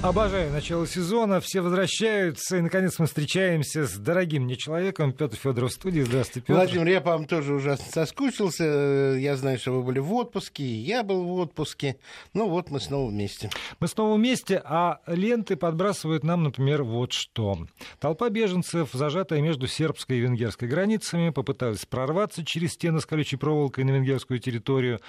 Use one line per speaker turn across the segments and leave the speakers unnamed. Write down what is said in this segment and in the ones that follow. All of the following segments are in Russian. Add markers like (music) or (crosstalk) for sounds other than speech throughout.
Обожаю начало сезона, все возвращаются, и наконец мы встречаемся с дорогим мне человеком, Петр Федоров в студии. Здравствуйте, Петр.
Владимир, я по вам тоже ужасно соскучился. Я знаю, что вы были в отпуске, я был в отпуске. Ну вот мы снова вместе.
Мы снова вместе, а ленты подбрасывают нам, например, вот что. Толпа беженцев, зажатая между сербской и венгерской границами, попыталась прорваться через стены с колючей проволокой на венгерскую территорию,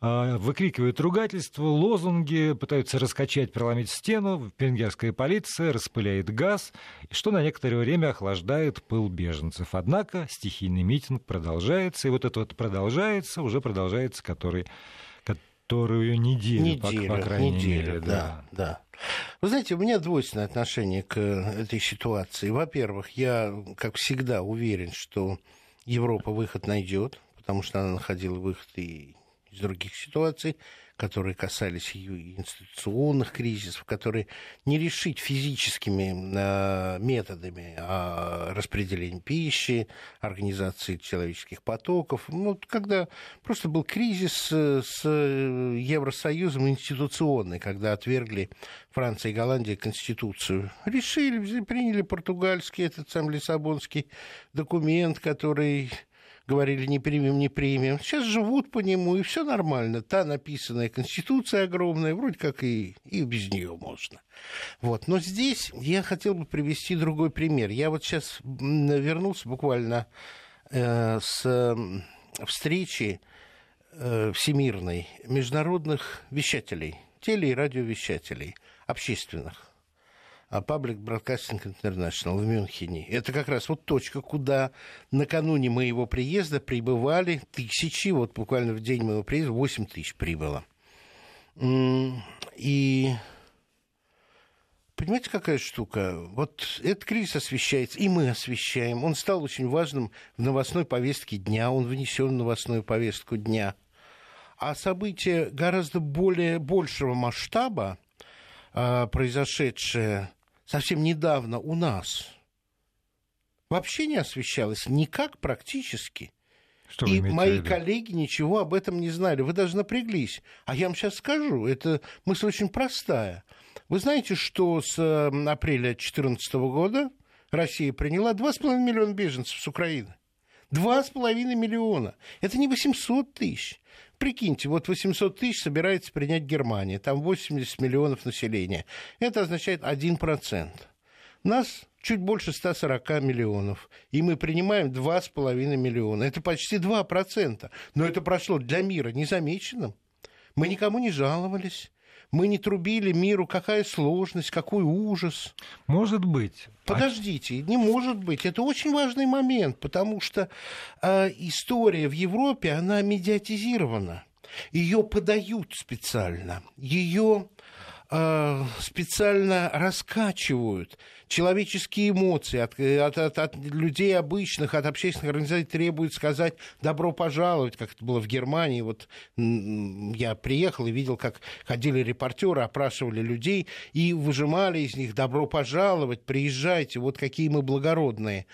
а, выкрикивают ругательства, лозунги, пытаются раскачать, проломить стену, венгерская полиция распыляет газ, что на некоторое время охлаждает пыл беженцев. Однако стихийный митинг продолжается, и вот это вот продолжается, уже продолжается который, которую неделю,
неделю
по, по крайней
неделю,
мере.
Да,
да.
да. Вы знаете, у меня двойственное отношение к этой ситуации. Во-первых, я, как всегда, уверен, что Европа выход найдет, потому что она находила выход и из других ситуаций которые касались институционных кризисов, которые не решить физическими э, методами а распределения пищи, организации человеческих потоков. Ну, когда просто был кризис э, с Евросоюзом институционный, когда отвергли Франция и Голландия Конституцию. Решили, приняли португальский, этот сам Лиссабонский документ, который говорили, не примем, не примем. Сейчас живут по нему, и все нормально. Та написанная Конституция огромная, вроде как и, и без нее можно. Вот. Но здесь я хотел бы привести другой пример. Я вот сейчас вернулся буквально э, с встречи э, всемирной международных вещателей, теле- и радиовещателей, общественных. Public Broadcasting International в Мюнхене. Это как раз вот точка, куда накануне моего приезда прибывали тысячи, вот буквально в день моего приезда 8 тысяч прибыло. И понимаете, какая штука? Вот этот кризис освещается, и мы освещаем. Он стал очень важным в новостной повестке дня, он внесен в новостную повестку дня. А события гораздо более большего масштаба, а, произошедшее совсем недавно у нас вообще не освещалось никак практически.
Что
и мои коллеги ничего об этом не знали. Вы даже напряглись. А я вам сейчас скажу, это мысль очень простая. Вы знаете, что с апреля 2014 года Россия приняла 2,5 миллиона беженцев с Украины? Два с половиной миллиона. Это не 800 тысяч. Прикиньте, вот 800 тысяч собирается принять Германия, там 80 миллионов населения. Это означает 1%. Нас чуть больше 140 миллионов, и мы принимаем 2,5 миллиона. Это почти 2%. Но это прошло для мира незамеченным. Мы никому не жаловались мы не трубили миру, какая сложность, какой ужас.
Может быть.
Подождите, не может быть. Это очень важный момент, потому что э, история в Европе, она медиатизирована. Ее подают специально. Ее э, специально раскачивают человеческие эмоции от, от, от, от людей обычных, от общественных организаций требуют сказать «добро пожаловать», как это было в Германии. Вот я приехал и видел, как ходили репортеры, опрашивали людей и выжимали из них «добро пожаловать», «приезжайте», вот какие мы благородные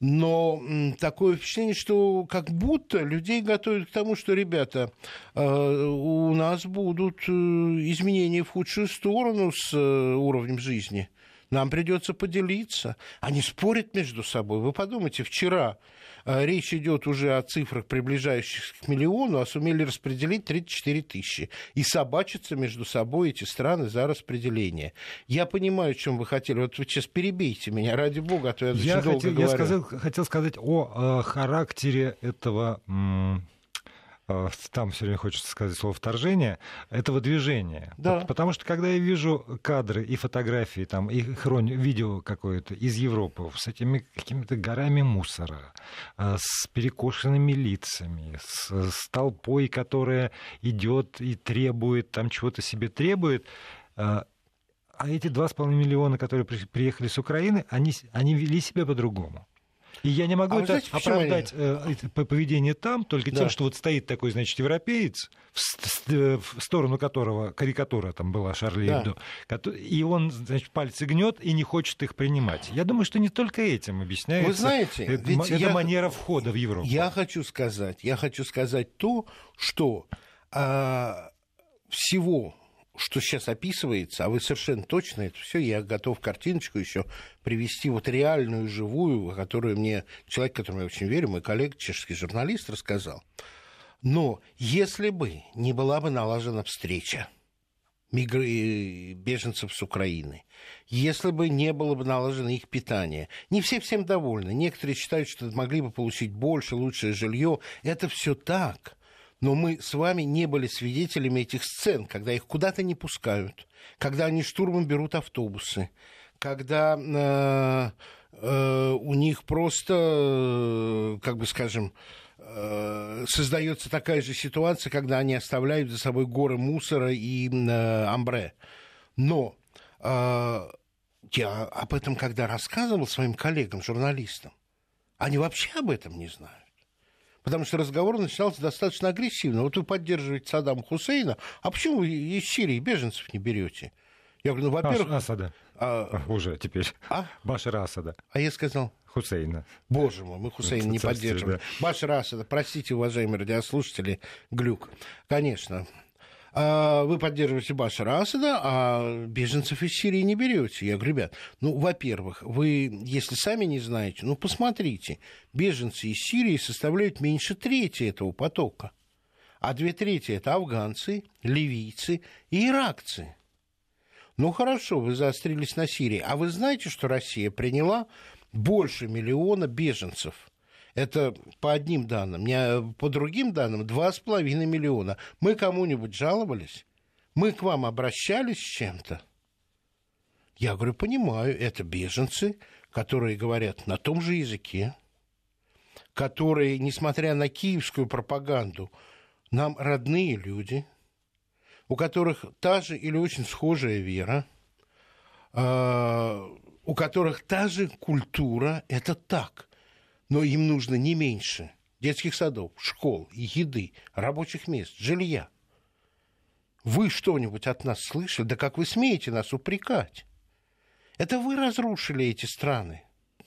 но такое впечатление, что как будто людей готовят к тому, что, ребята, э, у нас будут э, изменения в худшую сторону с э, уровнем жизни. Нам придется поделиться. Они спорят между собой. Вы подумайте, вчера э, речь идет уже о цифрах, приближающихся к миллиону, а сумели распределить 34 тысячи. И собачатся между собой эти страны за распределение. Я понимаю, о чем вы хотели. Вот вы сейчас перебейте меня, ради бога, а то я, я очень хотел, долго
я говорю. Я хотел сказать о э, характере этого... М- там все время хочется сказать слово вторжение, этого движения. Да. Потому что когда я вижу кадры и фотографии, там, и хронь, видео какое-то из Европы с этими какими-то горами мусора, э, с перекошенными лицами, с, с толпой, которая идет и требует, там чего-то себе требует, э, а эти 2,5 миллиона, которые приехали с Украины, они, они вели себя по-другому. И я не могу а это знаете, оправдать э, это поведение там только да. тем, что вот стоит такой, значит, европеец, в, э, в сторону которого карикатура там была Шарли да. Эбдо, и он, значит, пальцы гнет и не хочет их принимать. Я думаю, что не только этим объясняется
Вы знаете,
это, ведь это я, манера входа в Европу.
Я хочу сказать, я хочу сказать то, что а, всего что сейчас описывается, а вы совершенно точно это все, я готов картиночку еще привести вот реальную, живую, которую мне человек, которому я очень верю, мой коллега, чешский журналист, рассказал. Но если бы не была бы налажена встреча мигр... беженцев с Украины, если бы не было бы налажено их питание, не все всем довольны. Некоторые считают, что могли бы получить больше, лучшее жилье. Это все так. Но мы с вами не были свидетелями этих сцен, когда их куда-то не пускают, когда они штурмом берут автобусы, когда э, э, у них просто, э, как бы скажем, э, создается такая же ситуация, когда они оставляют за собой горы мусора и э, амбре. Но э, я об этом когда рассказывал своим коллегам, журналистам, они вообще об этом не знают. Потому что разговор начинался достаточно агрессивно. Вот вы поддерживаете Саддама Хусейна, а почему вы из Сирии беженцев не берете?
Я говорю, ну, во-первых... Асада. А... (laughs) Уже теперь. А? Башара Асада.
А я сказал?
Хусейна.
Боже мой, мы Хусейна не поддерживаем. Да. Башара Асада, простите, уважаемые радиослушатели, глюк. Конечно, вы поддерживаете Башара Асада, а беженцев из Сирии не берете. Я говорю, ребят, ну, во-первых, вы, если сами не знаете, ну, посмотрите, беженцы из Сирии составляют меньше трети этого потока. А две трети это афганцы, ливийцы и иракцы. Ну хорошо, вы заострились на Сирии. А вы знаете, что Россия приняла больше миллиона беженцев это по одним данным. Не, по другим данным 2,5 миллиона. Мы кому-нибудь жаловались? Мы к вам обращались с чем-то? Я говорю, понимаю, это беженцы, которые говорят на том же языке, которые, несмотря на киевскую пропаганду, нам родные люди, у которых та же или очень схожая вера, а, у которых та же культура, это так но им нужно не меньше детских садов, школ, еды, рабочих мест, жилья. Вы что-нибудь от нас слышали? Да как вы смеете нас упрекать? Это вы разрушили эти страны,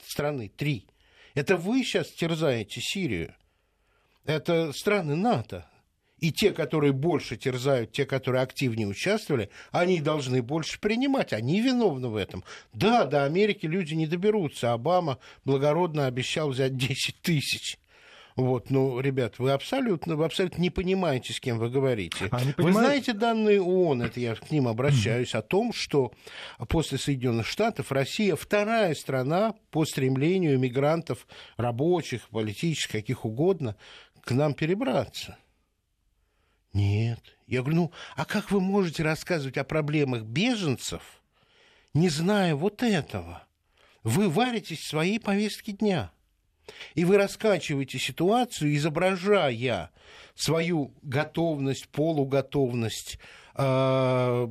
страны три. Это вы сейчас терзаете Сирию. Это страны НАТО. И те, которые больше терзают, те, которые активнее участвовали, они должны больше принимать. Они виновны в этом. Да, до Америки люди не доберутся. Обама благородно обещал взять 10 тысяч. Вот, ну, ребят, вы абсолютно, вы абсолютно не понимаете, с кем вы говорите. А вы знаете данные ООН, это я к ним обращаюсь, о том, что после Соединенных Штатов Россия вторая страна по стремлению мигрантов, рабочих, политических, каких угодно, к нам перебраться. Нет. Я говорю, ну, а как вы можете рассказывать о проблемах беженцев, не зная вот этого? Вы варитесь в своей повестке дня. И вы раскачиваете ситуацию, изображая свою готовность, полуготовность, э,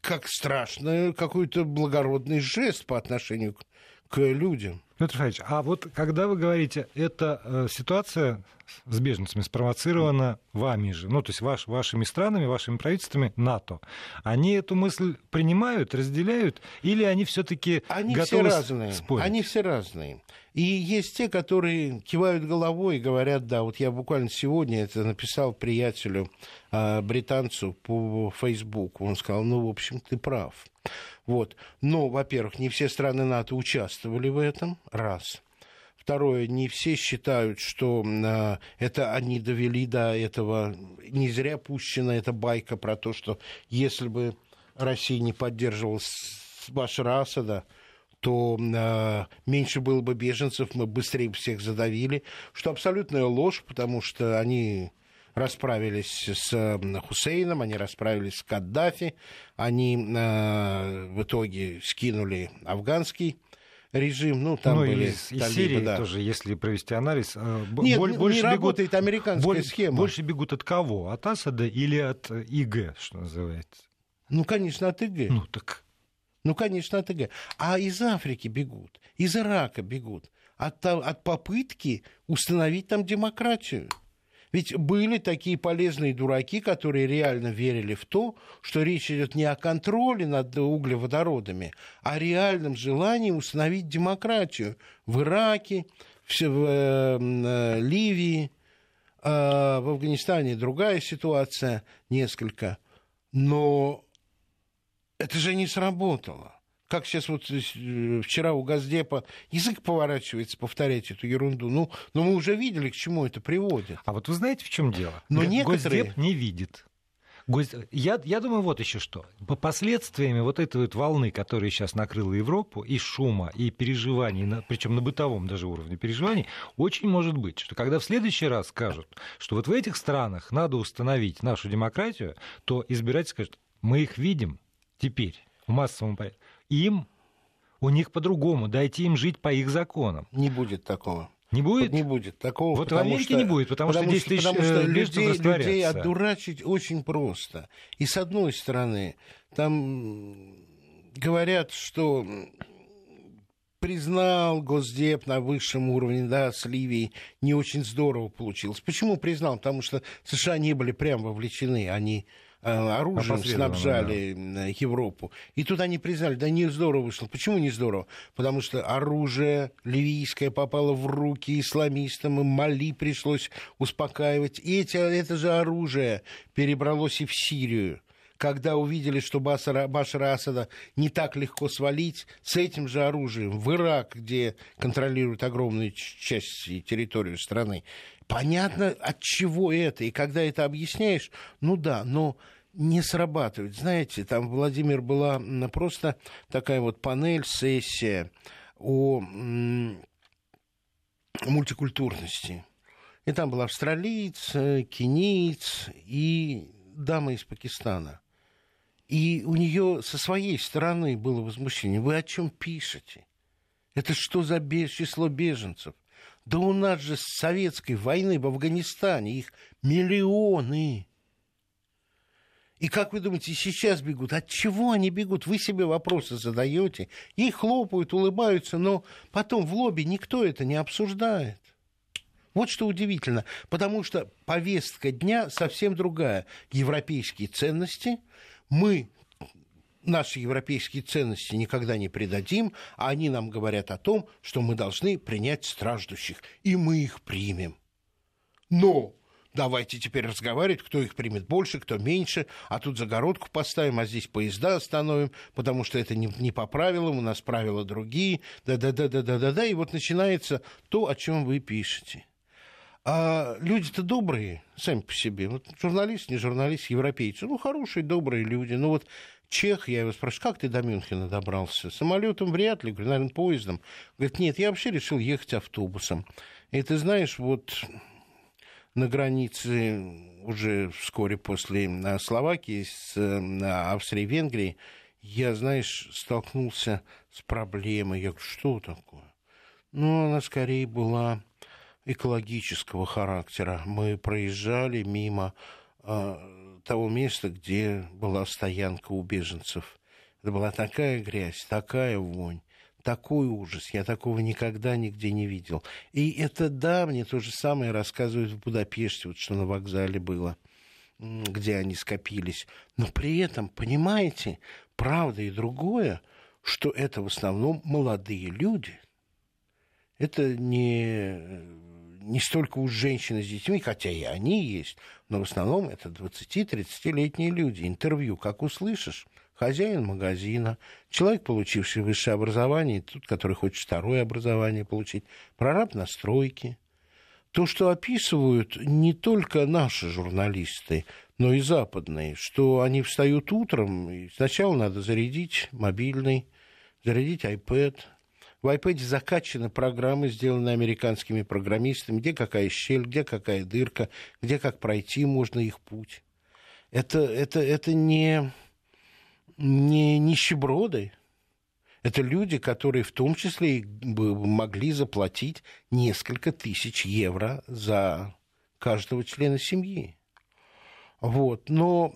как страшный какой-то благородный жест по отношению к, к людям.
Петр Федорович, а вот когда вы говорите, эта э, ситуация с беженцами спровоцирована вами же, ну, то есть ваш, вашими странами, вашими правительствами НАТО, они эту мысль принимают, разделяют, или они все-таки готовы все
разные.
спорить?
Они все разные. И есть те, которые кивают головой и говорят, да, вот я буквально сегодня это написал приятелю, э, британцу по Фейсбуку, он сказал, ну, в общем, ты прав. Вот. Но, во-первых, не все страны НАТО участвовали в этом, раз. Второе, не все считают, что э, это они довели до этого. Не зря пущена эта байка про то, что если бы Россия не поддерживала Башара Асада, то э, меньше было бы беженцев, мы быстрее всех задавили, что абсолютная ложь, потому что они расправились с Хусейном, они расправились с Каддафи, они э, в итоге скинули афганский режим, ну там
ну,
были
из, талибы, из Сирии да. тоже, если провести анализ,
э, Нет, больше не бегут, работает американская
боль,
схема.
Больше бегут от кого? От Асада или от ИГ, что называется?
Ну, конечно, от ИГ.
Ну, так...
Ну, конечно, от ИГ. А из Африки бегут, из Ирака бегут от, от попытки установить там демократию. Ведь были такие полезные дураки, которые реально верили в то, что речь идет не о контроле над углеводородами, а о реальном желании установить демократию в Ираке, в, в э, Ливии, э, в Афганистане другая ситуация несколько. Но это же не сработало. Как сейчас вот э, вчера у Газдепа язык поворачивается повторять эту ерунду. Ну, но мы уже видели, к чему это приводит.
А вот вы знаете, в чем дело?
Но некоторые...
Госдеп не видит. Я, я думаю, вот еще что. По последствиями вот этой вот волны, которая сейчас накрыла Европу, и шума, и переживаний, причем на бытовом даже уровне переживаний, очень может быть, что когда в следующий раз скажут, что вот в этих странах надо установить нашу демократию, то избиратель скажет, мы их видим теперь в массовом порядке. Им, у них по-другому, дайте им жить по их законам.
Не будет такого.
Не будет?
Не будет такого.
Вот в Америке что, не будет, потому, потому что 10 тысяч
потому что людей, людей одурачить очень просто. И с одной стороны, там говорят, что признал Госдеп на высшем уровне, да, с Ливией, не очень здорово получилось. Почему признал? Потому что США не были прям вовлечены, они Э, оружием снабжали да. Европу. И тут они признали, да не здорово вышло. Почему не здорово? Потому что оружие ливийское попало в руки исламистам, и Мали пришлось успокаивать. И эти, это же оружие перебралось и в Сирию когда увидели, что Башара, Башара Асада не так легко свалить, с этим же оружием в Ирак, где контролируют огромную часть территории страны, понятно, от чего это. И когда это объясняешь, ну да, но не срабатывает. Знаете, там, Владимир, была просто такая вот панель, сессия о мультикультурности. И там был австралиец, э, кенийц и дама из Пакистана. И у нее со своей стороны было возмущение. Вы о чем пишете? Это что за число беженцев? Да у нас же с советской войны в Афганистане их миллионы. И как вы думаете, сейчас бегут? От чего они бегут? Вы себе вопросы задаете. Ей хлопают, улыбаются, но потом в лобби никто это не обсуждает. Вот что удивительно, потому что повестка дня совсем другая. Европейские ценности. Мы наши европейские ценности никогда не предадим, а они нам говорят о том, что мы должны принять страждущих, и мы их примем. Но давайте теперь разговаривать, кто их примет больше, кто меньше, а тут загородку поставим, а здесь поезда остановим, потому что это не, не по правилам, у нас правила другие, да-да-да-да-да-да, и вот начинается то, о чем вы пишете. А люди-то добрые сами по себе. Вот журналист, не журналист, европейцы. Ну, хорошие, добрые люди. Ну, вот чех, я его спрашиваю, как ты до Мюнхена добрался? Самолетом вряд ли, говорю, наверное, поездом. Говорит, нет, я вообще решил ехать автобусом. И ты знаешь, вот на границе уже вскоре после э, Словакии с э, Австрией и Венгрией я, знаешь, столкнулся с проблемой. Я говорю, что такое? Ну, она скорее была экологического характера. Мы проезжали мимо э, того места, где была стоянка у беженцев. Это была такая грязь, такая вонь, такой ужас. Я такого никогда нигде не видел. И это, да, мне то же самое рассказывают в Будапеште, вот что на вокзале было, где они скопились. Но при этом, понимаете, правда и другое, что это в основном молодые люди. Это не не столько уж женщины с детьми, хотя и они есть, но в основном это 20-30-летние люди. Интервью, как услышишь, хозяин магазина, человек, получивший высшее образование, тот, который хочет второе образование получить, прораб на стройке. То, что описывают не только наши журналисты, но и западные, что они встают утром, и сначала надо зарядить мобильный, зарядить iPad, в iPad закачаны программы, сделанные американскими программистами, где какая щель, где какая дырка, где как пройти можно их путь. Это, это, это не, не нищеброды. Это люди, которые в том числе могли заплатить несколько тысяч евро за каждого члена семьи. Вот. Но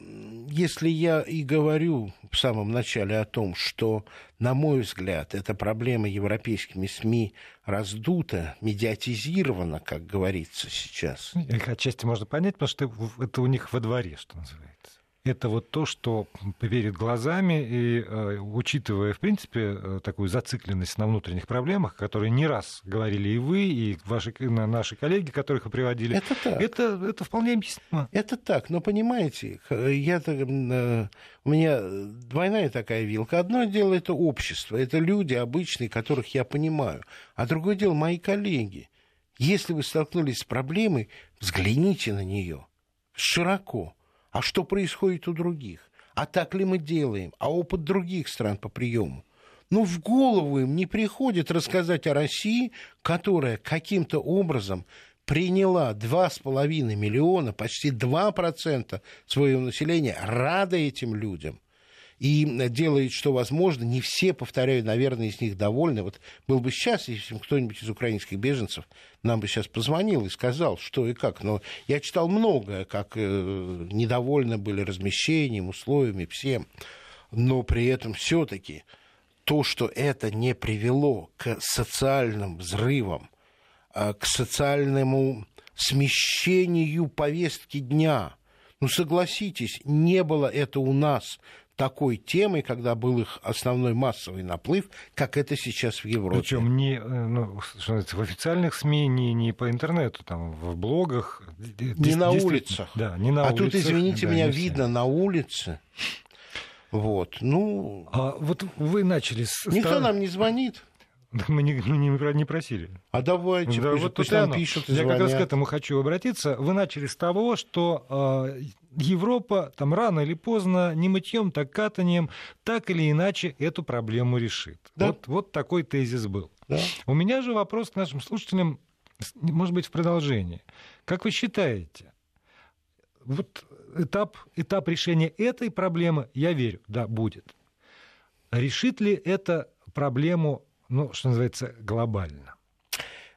если я и говорю в самом начале о том, что, на мой взгляд, эта проблема европейскими СМИ раздута, медиатизирована, как говорится сейчас.
Их отчасти можно понять, потому что это у них во дворе, что называется. Это вот то, что перед глазами, и э, учитывая, в принципе, э, такую зацикленность на внутренних проблемах, которые не раз говорили и вы, и ваши, наши коллеги, которых вы приводили, это, так. это, это вполне объяснимо.
Это так, но понимаете, я, э, у меня двойная такая вилка. Одно дело это общество, это люди обычные, которых я понимаю, а другое дело мои коллеги. Если вы столкнулись с проблемой, взгляните на нее широко а что происходит у других? А так ли мы делаем? А опыт других стран по приему? Ну, в голову им не приходит рассказать о России, которая каким-то образом приняла 2,5 миллиона, почти 2% своего населения, рада этим людям и делает, что возможно. Не все, повторяю, наверное, из них довольны. Вот был бы сейчас, если кто-нибудь из украинских беженцев нам бы сейчас позвонил и сказал, что и как. Но я читал многое, как э, недовольны были размещением, условиями, всем. Но при этом все-таки то, что это не привело к социальным взрывам, а к социальному смещению повестки дня. Ну, согласитесь, не было это у нас такой темой, когда был их основной массовый наплыв, как это сейчас в Европе.
Причем не э, ну, в официальных СМИ, не, не по интернету, там, в блогах.
Не на улицах.
Да, не на
а
улицах.
тут, извините да, меня, видно на улице. Вот, ну...
А вот вы начали с...
Никто нам не звонит.
Мы не, мы не, не просили.
А давайте,
да, пусть, вот пусть нам пишут Я звонят. как раз к этому хочу обратиться. Вы начали с того, что э, Европа там рано или поздно не мытьем, так катанием, так или иначе эту проблему решит. Да. Вот, вот такой тезис был. Да. У меня же вопрос к нашим слушателям, может быть, в продолжение. Как вы считаете, вот этап, этап решения этой проблемы, я верю, да, будет. Решит ли это проблему ну, что называется, глобально.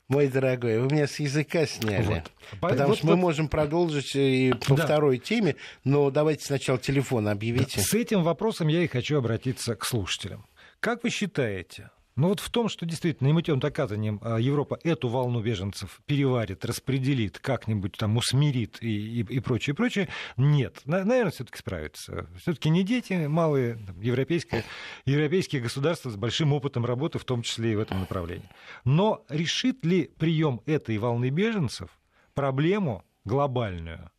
Мой дорогой, вы меня с языка сняли. Вот. Потому вот, что вот, мы можем продолжить и по да. второй теме, но давайте сначала телефон объявите.
С этим вопросом я и хочу обратиться к слушателям. Как вы считаете, ну вот в том, что действительно немытьем доказанием а, Европа эту волну беженцев переварит, распределит, как-нибудь там усмирит и, и, и прочее, прочее, нет. Наверное, все-таки справится. Все-таки не дети, малые там, европейские, европейские государства с большим опытом работы, в том числе и в этом направлении. Но решит ли прием этой волны беженцев проблему глобальную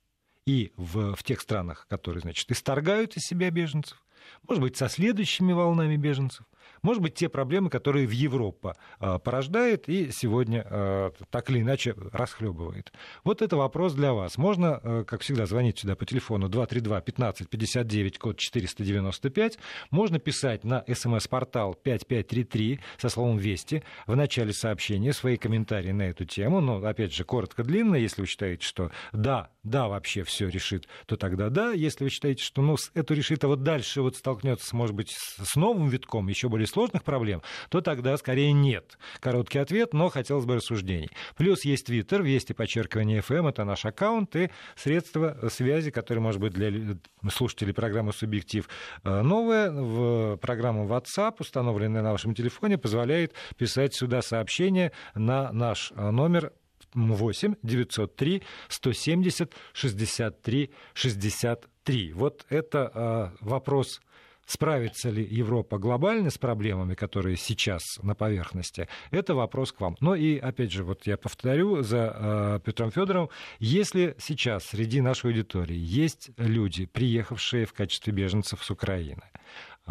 и в, в тех странах, которые, значит, исторгают из себя беженцев, может быть, со следующими волнами беженцев, может быть, те проблемы, которые в Европа порождает и сегодня а, так или иначе расхлебывает. Вот это вопрос для вас. Можно, а, как всегда, звонить сюда по телефону 232 15 59, код 495. Можно писать на смс-портал 5533 со словом «Вести» в начале сообщения свои комментарии на эту тему. Но, опять же, коротко, длинно. Если вы считаете, что да, да, вообще все решит, то тогда да. Если вы считаете, что ну, это решит, а вот дальше вот столкнется, может быть, с новым витком, еще более сложных проблем, то тогда скорее нет. Короткий ответ, но хотелось бы рассуждений. Плюс есть Твиттер, вести подчеркивание FM, это наш аккаунт и средства связи, которые, может быть, для слушателей программы «Субъектив» э, новое. В программу WhatsApp, установленная на вашем телефоне, позволяет писать сюда сообщения на наш э, номер 8 903 170 63 63. Вот это э, вопрос Справится ли Европа глобально с проблемами, которые сейчас на поверхности, это вопрос к вам. Но и, опять же, вот я повторю за э, Петром Федоровым, если сейчас среди нашей аудитории есть люди, приехавшие в качестве беженцев с Украины,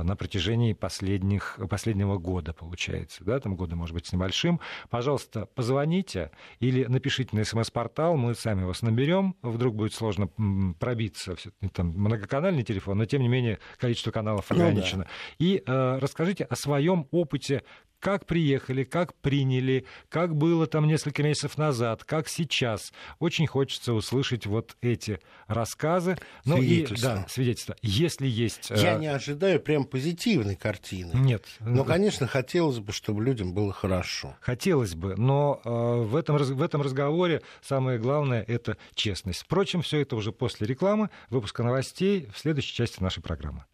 на протяжении последних, последнего года, получается, да, там года, может быть, с небольшим. Пожалуйста, позвоните или напишите на смс-портал, мы сами вас наберем, вдруг будет сложно пробиться, там многоканальный телефон, но тем не менее количество каналов ограничено. Ну, да. И э, расскажите о своем опыте как приехали, как приняли, как было там несколько месяцев назад, как сейчас. Очень хочется услышать вот эти рассказы. Ну и да, свидетельства. Если есть...
Я э... не ожидаю прям позитивной картины.
Нет.
Но, конечно, хотелось бы, чтобы людям было хорошо.
Хотелось бы, но э, в, этом, в этом разговоре самое главное — это честность. Впрочем, все это уже после рекламы, выпуска новостей в следующей части нашей программы.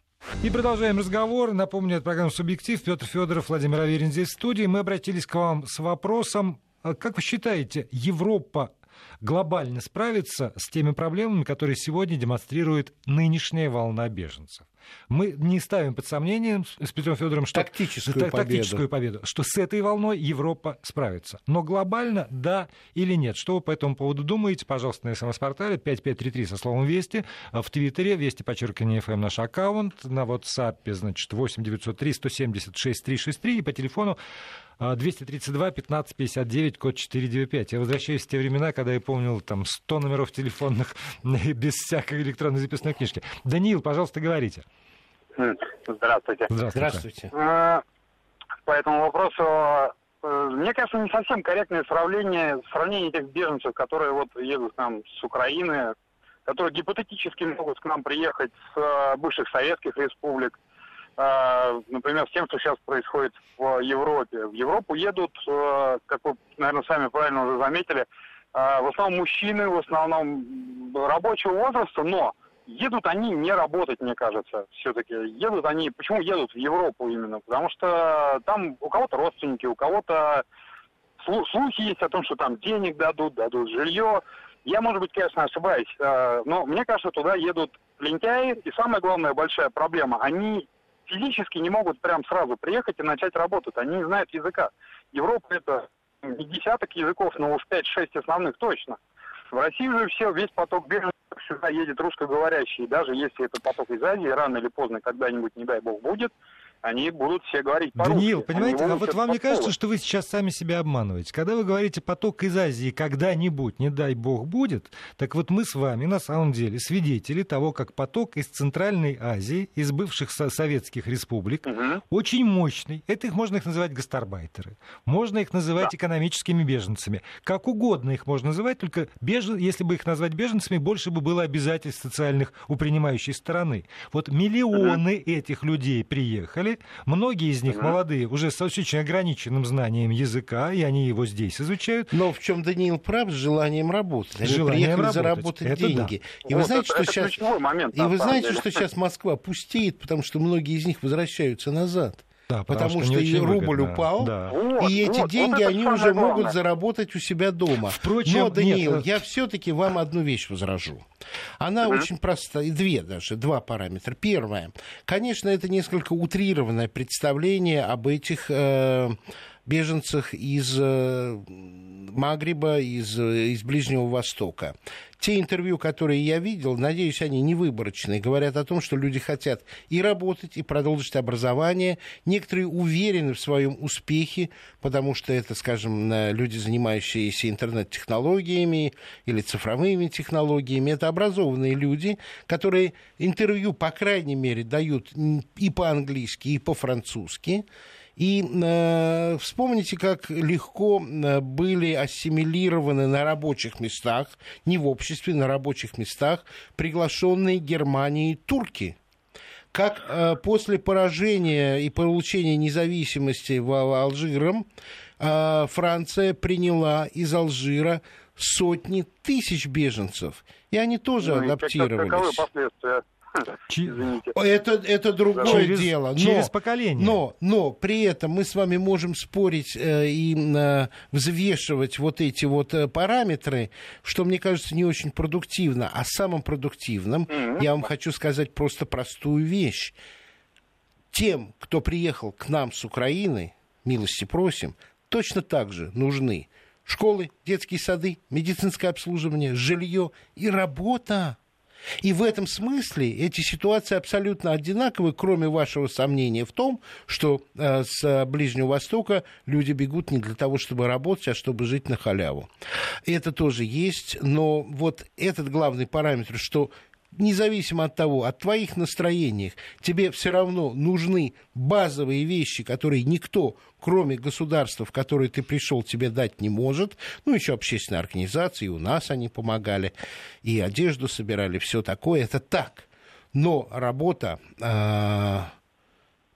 И продолжаем разговор. Напомню, это программа «Субъектив». Петр Федоров, Владимир Аверин здесь в студии. Мы обратились к вам с вопросом, а как вы считаете, Европа глобально справиться с теми проблемами, которые сегодня демонстрирует нынешняя волна беженцев. Мы не ставим под сомнение с Петром Федоровым, что,
тактическую, победу.
тактическую победу, что с этой волной Европа справится. Но глобально да или нет. Что вы по этому поводу думаете? Пожалуйста, на смс-портале 5533 со словом «Вести», в Твиттере «Вести», подчеркивание «ФМ» наш аккаунт, на WhatsApp, значит, 8 903 176 363 и по телефону 232 15 59, код 495. Я возвращаюсь в те времена, когда я помнил там 100 номеров телефонных (laughs) без всякой электронной записной книжки. Даниил, пожалуйста, говорите.
Здравствуйте.
Здравствуйте. Здравствуйте.
А, по этому вопросу, э, мне кажется, не совсем корректное сравнение, сравнение тех беженцев, которые вот едут к нам с Украины, которые гипотетически могут к нам приехать с э, бывших советских республик, а, например, с тем, что сейчас происходит в Европе. В Европу едут, э, как вы, наверное, сами правильно уже заметили, в основном мужчины, в основном рабочего возраста, но едут они не работать, мне кажется, все-таки. Едут они, почему едут в Европу именно? Потому что там у кого-то родственники, у кого-то слухи есть о том, что там денег дадут, дадут жилье. Я, может быть, конечно, ошибаюсь, э, но мне кажется, туда едут лентяи. И самая главная большая проблема, они физически не могут прям сразу приехать и начать работать. Они не знают языка. Европа это десяток языков, но уж 5-6 основных точно. В России же все, весь поток беженцев сюда едет русскоговорящий. Даже если это поток из Азии, рано или поздно когда-нибудь, не дай бог, будет, они будут все говорить по-русски.
Даниил, понимаете, а вот вам не кажется, что вы сейчас сами себя обманываете? Когда вы говорите поток из Азии когда-нибудь, не дай бог, будет, так вот мы с вами на самом деле свидетели того, как поток из Центральной Азии, из бывших советских республик, угу. очень мощный. Это их можно их называть гастарбайтеры, можно их называть да. экономическими беженцами. Как угодно их можно называть, только бежен... если бы их назвать беженцами, больше бы было обязательств социальных у принимающей стороны. Вот миллионы угу. этих людей приехали, Многие из них молодые, уже с очень ограниченным знанием языка, и они его здесь изучают.
Но в чем Даниил прав, с желанием работать. Они желанием приехали работать. заработать это деньги. Да. И вот вы знаете, это, что это сейчас... Момент, и вы знаете, что сейчас Москва пустеет, потому что многие из них возвращаются назад. Да, потому, потому что, что рубль выгодно. упал, да. вот, и эти вот, деньги вот они уже главное. могут заработать у себя дома. Впрочем, Но, Даниил, нет, я все-таки вам одну вещь возражу. Она угу. очень простая, две даже, два параметра. Первое, конечно, это несколько утрированное представление об этих э, беженцах из э, Магриба, из, э, из Ближнего Востока. Те интервью, которые я видел, надеюсь, они не выборочные, говорят о том, что люди хотят и работать, и продолжить образование. Некоторые уверены в своем успехе, потому что это, скажем, люди, занимающиеся интернет-технологиями или цифровыми технологиями. Это образованные люди, которые интервью, по крайней мере, дают и по-английски, и по-французски. И э, вспомните, как легко э, были ассимилированы на рабочих местах, не в обществе, на рабочих местах, приглашенные Германией турки как э, после поражения и получения независимости в, в Алжиром э, Франция приняла из Алжира сотни тысяч беженцев, и они тоже ну, адаптировались. Каковы последствия? (laughs) Извините. Это, это другое через, дело. Но,
через поколение.
Но, но при этом мы с вами можем спорить э, и э, взвешивать вот эти вот э, параметры, что, мне кажется, не очень продуктивно. А самым продуктивным mm-hmm. я вам хочу сказать просто простую вещь. Тем, кто приехал к нам с Украины, милости просим, точно так же нужны школы, детские сады, медицинское обслуживание, жилье и работа. И в этом смысле эти ситуации абсолютно одинаковы, кроме вашего сомнения в том, что э, с Ближнего Востока люди бегут не для того, чтобы работать, а чтобы жить на халяву. Это тоже есть, но вот этот главный параметр, что независимо от того, от твоих настроений, тебе все равно нужны базовые вещи, которые никто, кроме государства, в которое ты пришел, тебе дать не может. Ну, еще общественные организации, у нас они помогали, и одежду собирали, все такое. Это так. Но работа, э,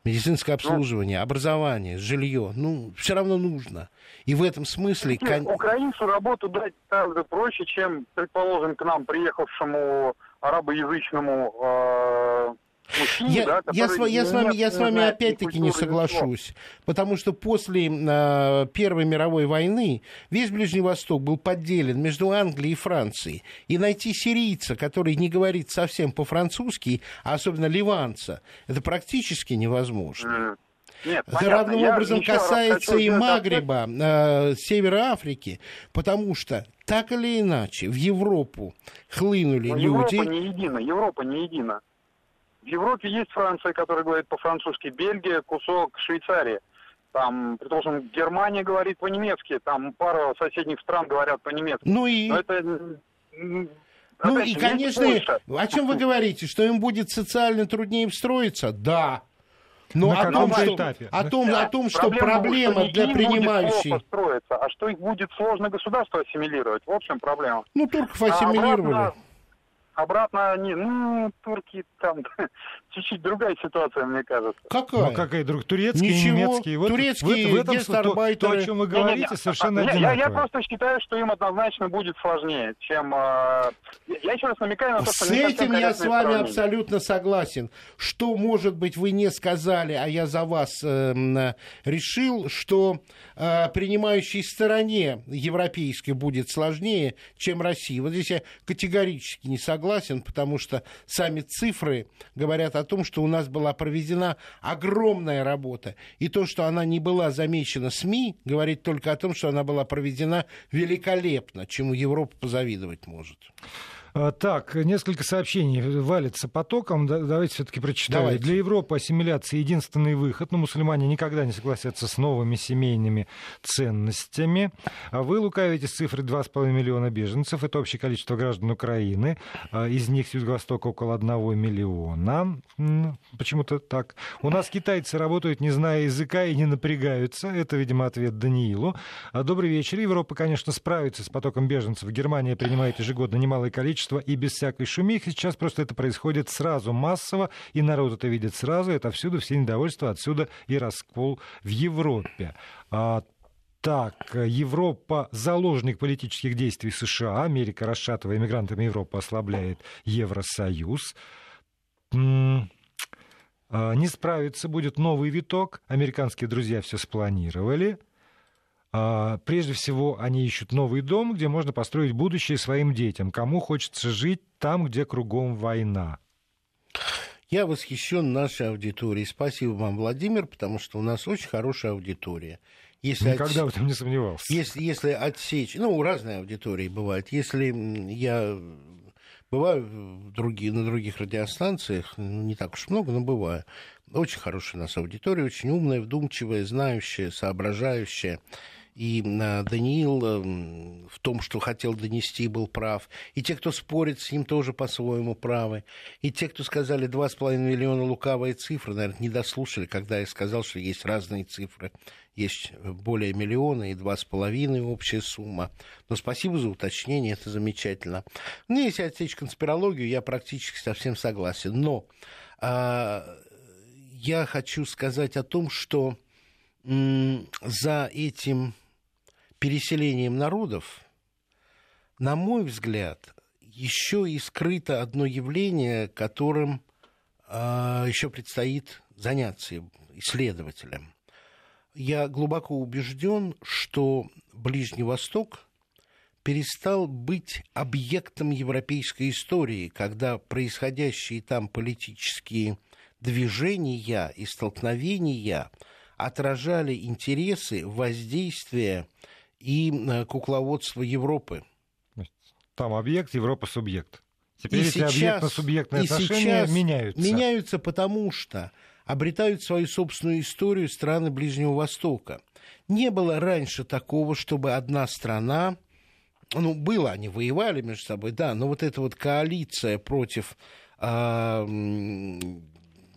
медицинское ну, обслуживание, образование, жилье, ну, все равно нужно. И в этом смысле...
Кон... Украинцу работу дать гораздо проще, чем, предположим, к нам приехавшему арабоязычному э,
Мужчине, я, да, я, с, я, с вами, я с вами опять-таки не соглашусь, потому что после э, Первой мировой войны весь Ближний Восток был поделен между Англией и Францией. И найти сирийца, который не говорит совсем по-французски, а особенно ливанца, это практически невозможно. Нет, Это равным образом касается и Магриба, э, Севера Африки, потому что так или иначе в Европу хлынули Но люди.
Европа не едина, Европа не едина. В Европе есть Франция, которая говорит по-французски, Бельгия, кусок Швейцарии. Там, при том, что Германия говорит по-немецки, там пара соседних стран говорят по-немецки.
Ну и... Но это ну и, конечно, о чем вы говорите, что им будет социально труднее встроиться? Да. Но на о том, что, этапе. О том, да. о том, что проблема, для принимающей... Будет
строиться, а что их будет сложно государство ассимилировать. В общем, проблема.
Ну, турков ассимилировали. А
обратно, обратно они, ну, турки там (laughs) чуть-чуть другая ситуация, мне кажется.
Какая? Ну, какая друг? Турецкие, Ничего. немецкие.
Вот турецкие, в, в этом
то, то, о чем вы говорите, не, не, совершенно
я,
одинаково.
Я, я просто считаю, что им однозначно будет сложнее, чем... Э, я еще раз намекаю на то, что...
С этим я с вами сравнение. абсолютно согласен. Что, может быть, вы не сказали, а я за вас э, решил, что э, принимающей стороне европейской будет сложнее, чем России. Вот здесь я категорически не согласен, потому что сами цифры говорят о том, что у нас была проведена огромная работа. И то, что она не была замечена СМИ, говорит только о том, что она была проведена великолепно, чему Европа позавидовать может.
А, так, несколько сообщений валится потоком. Давайте все-таки прочитаю. Давайте. Для Европы ассимиляция единственный выход, но мусульмане никогда не согласятся с новыми семейными ценностями. А вы лукавите с цифрой 2,5 миллиона беженцев. Это общее количество граждан Украины. А, из них с Юго-Востока около 1 миллиона. Почему-то так. У нас китайцы работают, не зная языка и не напрягаются. Это, видимо, ответ Даниилу. Добрый вечер. Европа, конечно, справится с потоком беженцев. Германия принимает ежегодно немалое количество количество и без всякой шумихи. Сейчас просто это происходит сразу массово, и народ это видит сразу. Это всюду, все недовольства, отсюда и раскол в Европе. А, так, Европа заложник политических действий США, Америка, расшатывая иммигрантами Европу, ослабляет Евросоюз. А, не справиться будет новый виток. Американские друзья все спланировали. А, прежде всего, они ищут новый дом, где можно построить будущее своим детям. Кому хочется жить там, где кругом война.
Я восхищен нашей аудиторией. Спасибо вам, Владимир, потому что у нас очень хорошая аудитория.
Если Никогда от... в этом не сомневался.
Если, если отсечь... Ну, разные аудитории бывают. Если я бываю другие, на других радиостанциях, ну, не так уж много, но бываю. Очень хорошая у нас аудитория, очень умная, вдумчивая, знающая, соображающая и а, Даниил эм, в том, что хотел донести, был прав. И те, кто спорит с ним, тоже по-своему правы. И те, кто сказали 2,5 миллиона лукавые цифры, наверное, не дослушали, когда я сказал, что есть разные цифры. Есть более миллиона и два с половиной общая сумма. Но спасибо за уточнение, это замечательно. Ну, если отсечь конспирологию, я практически совсем согласен. Но а, я хочу сказать о том, что м, за этим переселением народов, на мой взгляд, еще и скрыто одно явление, которым э, а, еще предстоит заняться исследователям. Я глубоко убежден, что Ближний Восток перестал быть объектом европейской истории, когда происходящие там политические движения и столкновения отражали интересы, воздействия и э, кукловодство Европы.
Там объект, Европа субъект. Теперь и эти объектно-субъектные отношения меняются.
Меняются, потому что обретают свою собственную историю страны Ближнего Востока. Не было раньше такого, чтобы одна страна, ну, было, они воевали между собой, да, но вот эта вот коалиция против э,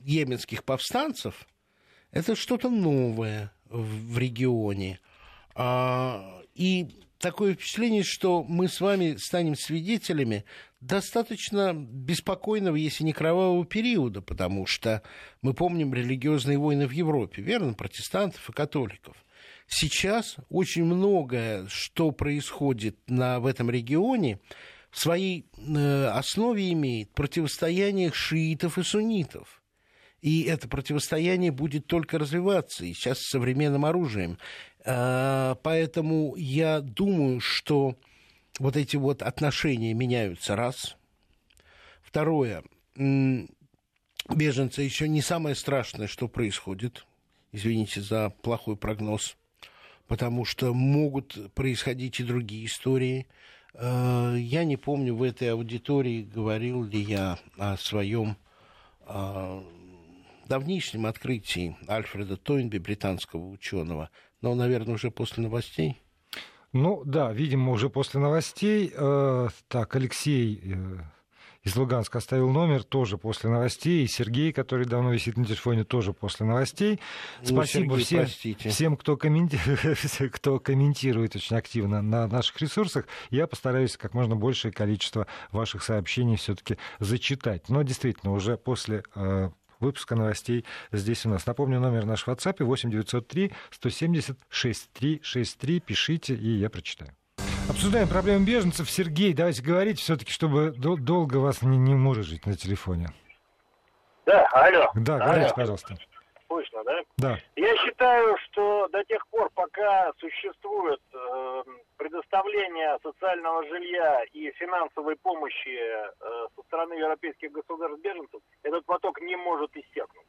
йеменских повстанцев, это что-то новое в, в регионе. А, и такое впечатление, что мы с вами станем свидетелями достаточно беспокойного, если не кровавого периода, потому что мы помним религиозные войны в Европе, верно, протестантов и католиков. Сейчас очень многое, что происходит на, в этом регионе, в своей э, основе имеет противостояние шиитов и суннитов. И это противостояние будет только развиваться, и сейчас с современным оружием. А, поэтому я думаю, что вот эти вот отношения меняются, раз. Второе, беженцы еще не самое страшное, что происходит. Извините за плохой прогноз. Потому что могут происходить и другие истории. А, я не помню, в этой аудитории говорил ли я о своем а, давнишнем открытии Альфреда Тойнби, британского ученого, но, наверное, уже после новостей.
Ну да, видимо, уже после новостей. Э, так, Алексей э, из Луганска оставил номер тоже после новостей. И Сергей, который давно висит на телефоне, тоже после новостей. Ну, Спасибо Сергей, всем, всем кто, комменти... (laughs) кто комментирует очень активно на наших ресурсах. Я постараюсь как можно большее количество ваших сообщений все-таки зачитать. Но действительно, уже после э, выпуска новостей здесь у нас. Напомню, номер нашего WhatsApp 8903 170 6363. Пишите, и я прочитаю. Обсуждаем проблему беженцев. Сергей, давайте говорить все-таки, чтобы дол- долго вас не, не мурыжить на телефоне.
Да, алло.
Да, алло. говорите, пожалуйста.
Да?
Да.
Я считаю, что до тех пор, пока существует э, предоставление социального жилья и финансовой помощи э, со стороны европейских государств беженцев, этот поток не может иссякнуть.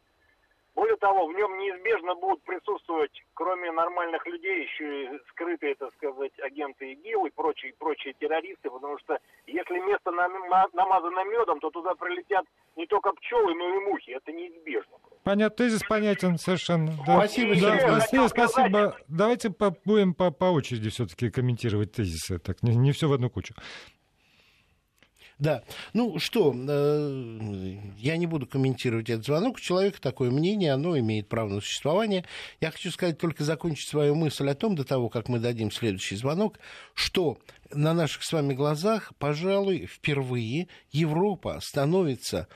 Более того, в нем неизбежно будут присутствовать, кроме нормальных людей, еще и скрытые, так сказать, агенты ИГИЛ и прочие, прочие террористы, потому что если место намазано медом, то туда прилетят не только пчелы, но и мухи. Это неизбежно.
Понятно, тезис понятен совершенно. Да. Спасибо, да, спасибо, спасибо. Давайте по, будем по, по очереди все-таки комментировать тезисы. Так, не, не все в одну кучу.
Да. Ну что, э, я не буду комментировать этот звонок. У человека такое мнение, оно имеет право на существование. Я хочу сказать, только закончить свою мысль о том, до того, как мы дадим следующий звонок, что на наших с вами глазах, пожалуй, впервые Европа становится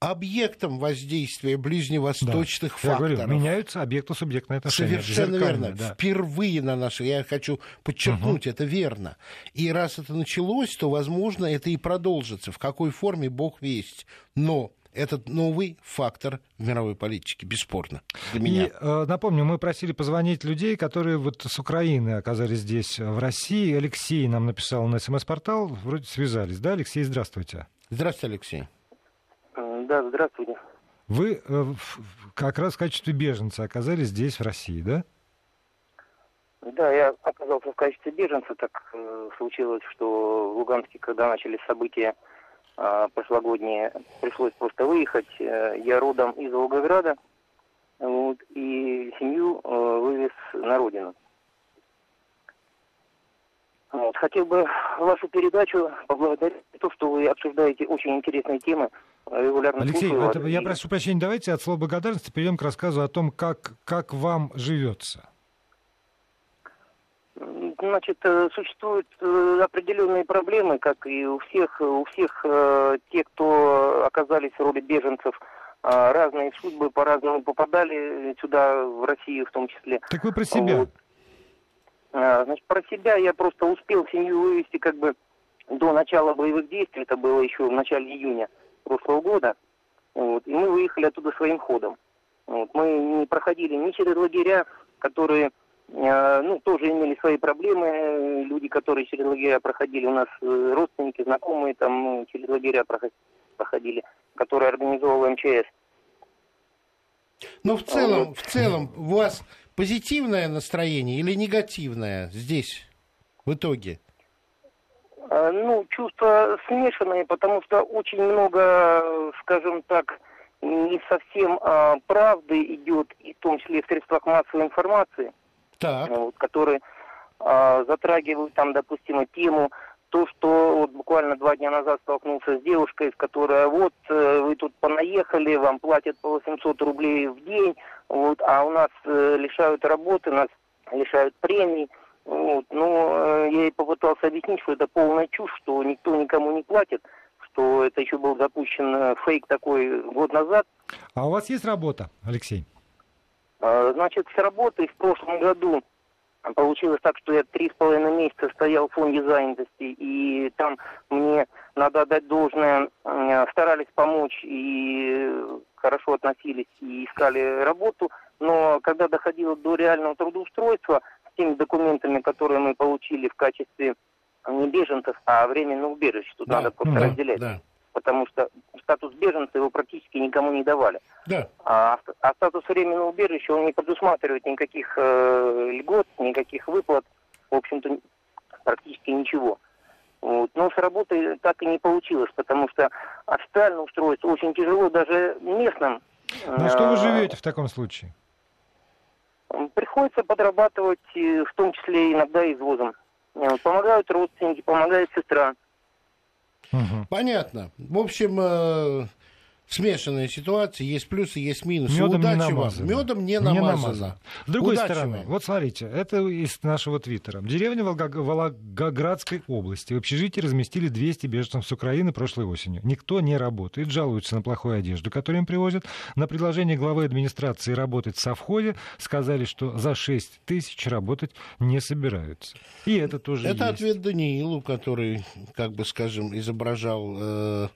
объектом воздействия ближневосточных да. факторов. Я
говорю, меняются объектно-субъектные отношения.
Совершенно верно. Да. Впервые на нашей, я хочу подчеркнуть, угу. это верно. И раз это началось, то, возможно, это и продолжится. В какой форме, бог весть. Но этот новый фактор в мировой политике, бесспорно, для меня.
И э, напомню, мы просили позвонить людей, которые вот с Украины оказались здесь, в России. Алексей нам написал на СМС-портал, вроде связались, да, Алексей, здравствуйте.
Здравствуйте, Алексей.
Да, здравствуйте.
Вы э, как раз в качестве беженца оказались здесь, в России, да?
Да, я оказался в качестве беженца. Так э, случилось, что в Луганске, когда начались события э, прошлогодние, пришлось просто выехать. Э, я родом из Волгограда, вот, и семью э, вывез на родину. Вот. Хотел бы вашу передачу поблагодарить за то, что вы обсуждаете очень интересные темы.
Регулярно Алексей, слушаю это, я прошу прощения, давайте от слова благодарности перейдем к рассказу о том, как, как вам живется.
Значит, э, существуют э, определенные проблемы, как и у всех, у всех э, тех, кто оказались в роли беженцев, разные судьбы по-разному попадали сюда, в Россию в том числе.
Так вы про себя? Вот.
А, значит, про себя я просто успел семью вывести как бы до начала боевых действий, это было еще в начале июня прошлого года, вот, и мы выехали оттуда своим ходом. Вот, мы не проходили ни через лагеря, которые э, ну, тоже имели свои проблемы. Люди, которые через лагеря проходили, у нас э, родственники, знакомые там ну, через лагеря проходили, которые организовывал МЧС.
Ну, в целом, вот. в целом, у вас позитивное настроение или негативное здесь в итоге?
А, ну, чувства смешанные, потому что очень много, скажем так, не совсем а, правды идет, и в том числе в средствах массовой информации,
так.
вот, которые а, затрагивают там, допустим, тему то, что вот буквально два дня назад столкнулся с девушкой, с которой вот э, вы тут понаехали, вам платят по 800 рублей в день, вот, а у нас э, лишают работы, нас лишают премий. Вот, но э, я ей попытался объяснить, что это полная чушь, что никто никому не платит, что это еще был запущен э, фейк такой год назад.
А у вас есть работа, Алексей?
Э, значит, с работой в прошлом году Получилось так, что я три с половиной месяца стоял в фонде занятости, и там мне, надо отдать должное, старались помочь и хорошо относились и искали работу, но когда доходило до реального трудоустройства, теми документами, которые мы получили в качестве не беженцев, а временного убежища, тут да, надо просто да, разделять. Да потому что статус беженца его практически никому не давали. Да. А, а статус временного убежища он не предусматривает никаких э, льгот, никаких выплат, в общем-то, практически ничего. Вот. Но с работой так и не получилось, потому что официально устроиться очень тяжело даже местным.
На что вы э, живете в таком случае?
Приходится подрабатывать, э, в том числе иногда извозом. Помогают родственники, помогает сестра.
Угу. Понятно. В общем, э, смешанная ситуация, есть плюсы, есть минусы.
Медом Удачи не вам.
Медом не намазано. Не намазано.
С другой Удачи стороны, вам. вот смотрите, это из нашего твиттера. Деревня Волгоградской области. В общежитии разместили 200 беженцев с Украины прошлой осенью. Никто не работает, жалуются на плохую одежду, которую им привозят. На предложение главы администрации работать в совхозе сказали, что за 6 тысяч работать не собираются. И это тоже
Это
есть.
ответ Даниилу, который, как бы скажем, изображал... Э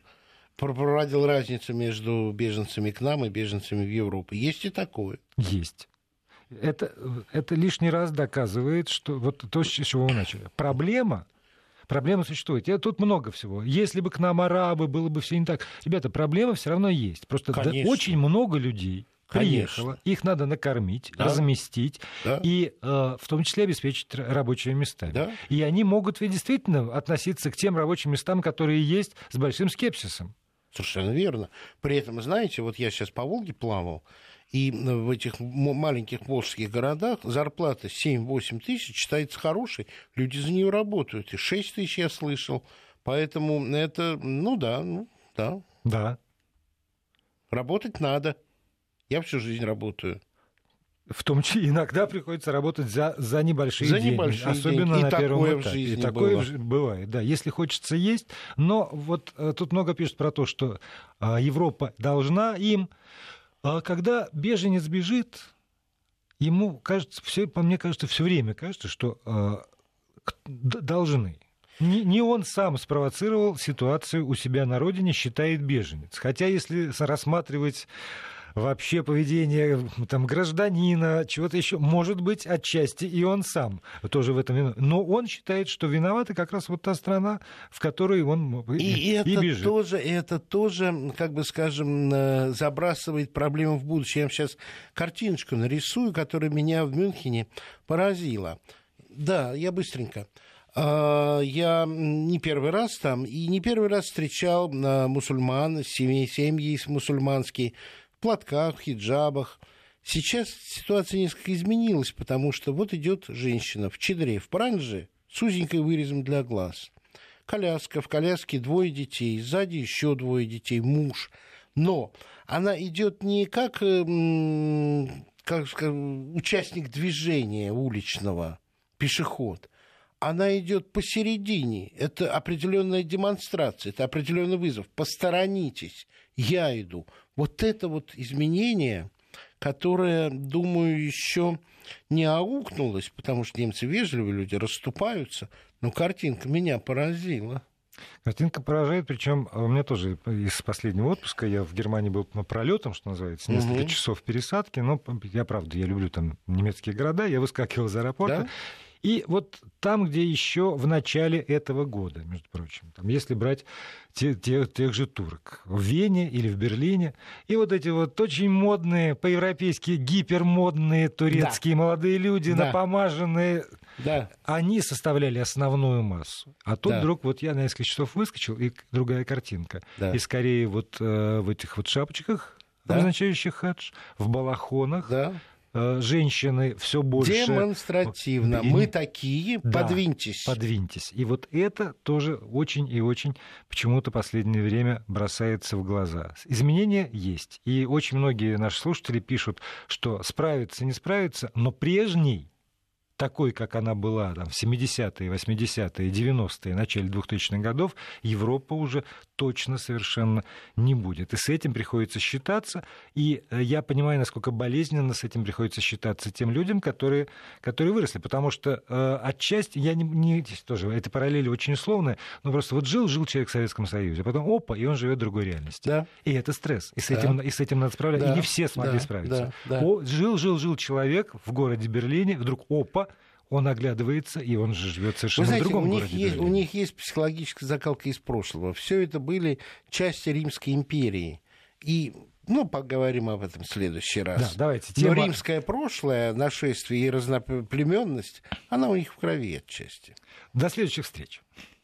проводил разницу между беженцами к нам и беженцами в Европу. Есть и такое?
Есть. Это, это лишний раз доказывает, что вот то, с чего мы начали. Проблема Проблема существует. И тут много всего. Если бы к нам арабы, было бы все не так. Ребята, проблема все равно есть. Просто да, очень много людей приехало. Конечно. Их надо накормить, да. разместить да. и э, в том числе обеспечить рабочими местами. Да. И они могут ведь действительно относиться к тем рабочим местам, которые есть, с большим скепсисом.
Совершенно верно. При этом, знаете, вот я сейчас по Волге плавал, и в этих маленьких волжских городах зарплата 7-8 тысяч считается хорошей. Люди за нее работают. И 6 тысяч я слышал. Поэтому это, ну да, ну да.
Да.
Работать надо. Я всю жизнь работаю.
В том числе (laughs) иногда приходится работать за, за небольшие за деньги, небольшие особенно деньги. И на первом этапе. И такое было. бывает, да. Если хочется есть, но вот э, тут много пишут про то, что э, Европа должна им, а когда беженец бежит, ему кажется, все, по мне кажется, все время кажется, что э, должны. Не, не он сам спровоцировал ситуацию у себя на родине, считает беженец. Хотя, если рассматривать вообще поведение там, гражданина, чего-то еще. Может быть, отчасти и он сам тоже в этом виноват. Но он считает, что виновата как раз вот та страна, в которой он
и, и, и это бежит. Тоже, это тоже, как бы скажем, э, забрасывает проблему в будущее. Я вам сейчас картиночку нарисую, которая меня в Мюнхене поразила. Да, я быстренько. А, я не первый раз там, и не первый раз встречал э, мусульман, семьи, семьи мусульманские, платках, хиджабах. Сейчас ситуация несколько изменилась, потому что вот идет женщина в чедре, в паранже, с узенькой вырезом для глаз. Коляска, в коляске двое детей, сзади еще двое детей, муж. Но она идет не как, эм, как скажем, участник движения уличного, пешеход, она идет посередине. Это определенная демонстрация, это определенный вызов. Посторонитесь, я иду. Вот это вот изменение, которое, думаю, еще не аукнулось, потому что немцы вежливые люди, расступаются, но картинка меня поразила.
Картинка поражает, причем у меня тоже из последнего отпуска, я в Германии был пролетом, что называется, несколько угу. часов пересадки, но я, правда, я люблю там немецкие города, я выскакивал из аэропорта, да? И вот там, где еще в начале этого года, между прочим, там, если брать те, те, тех же турок, в Вене или в Берлине, и вот эти вот очень модные, по-европейски гипермодные турецкие да. молодые люди, да. напомаженные, да. они составляли основную массу. А тут да. вдруг вот я на несколько часов выскочил, и другая картинка. Да. И скорее вот э, в этих вот шапочках, да. обозначающих хадж, в балахонах, да женщины все больше...
Демонстративно. Мы такие, да, подвиньтесь.
Подвиньтесь. И вот это тоже очень и очень почему-то последнее время бросается в глаза. Изменения есть. И очень многие наши слушатели пишут, что справиться, не справиться, но прежний такой, как она была там, в 70-е, 80-е, 90-е, начале 2000-х годов, Европа уже точно совершенно не будет. И с этим приходится считаться. И э, я понимаю, насколько болезненно с этим приходится считаться тем людям, которые, которые выросли. Потому что э, отчасти, я не, не тоже, эти параллели очень условные, но просто вот жил, жил человек в Советском Союзе, а потом опа, и он живет в другой реальности. Да. И это стресс. И с, да. этим, и с этим надо справляться. Да. И не все смогли да. справиться. Да. Да. О, жил, жил, жил человек в городе Берлине, вдруг опа, он оглядывается, и он же живет совершенно Вы знаете, в другом
у них
городе.
Есть, у них есть психологическая закалка из прошлого. Все это были части Римской империи. И ну, поговорим об этом в следующий раз. Да,
давайте.
Тема... Но римское прошлое, нашествие и разноплеменность, она у них в крови отчасти.
До следующих встреч.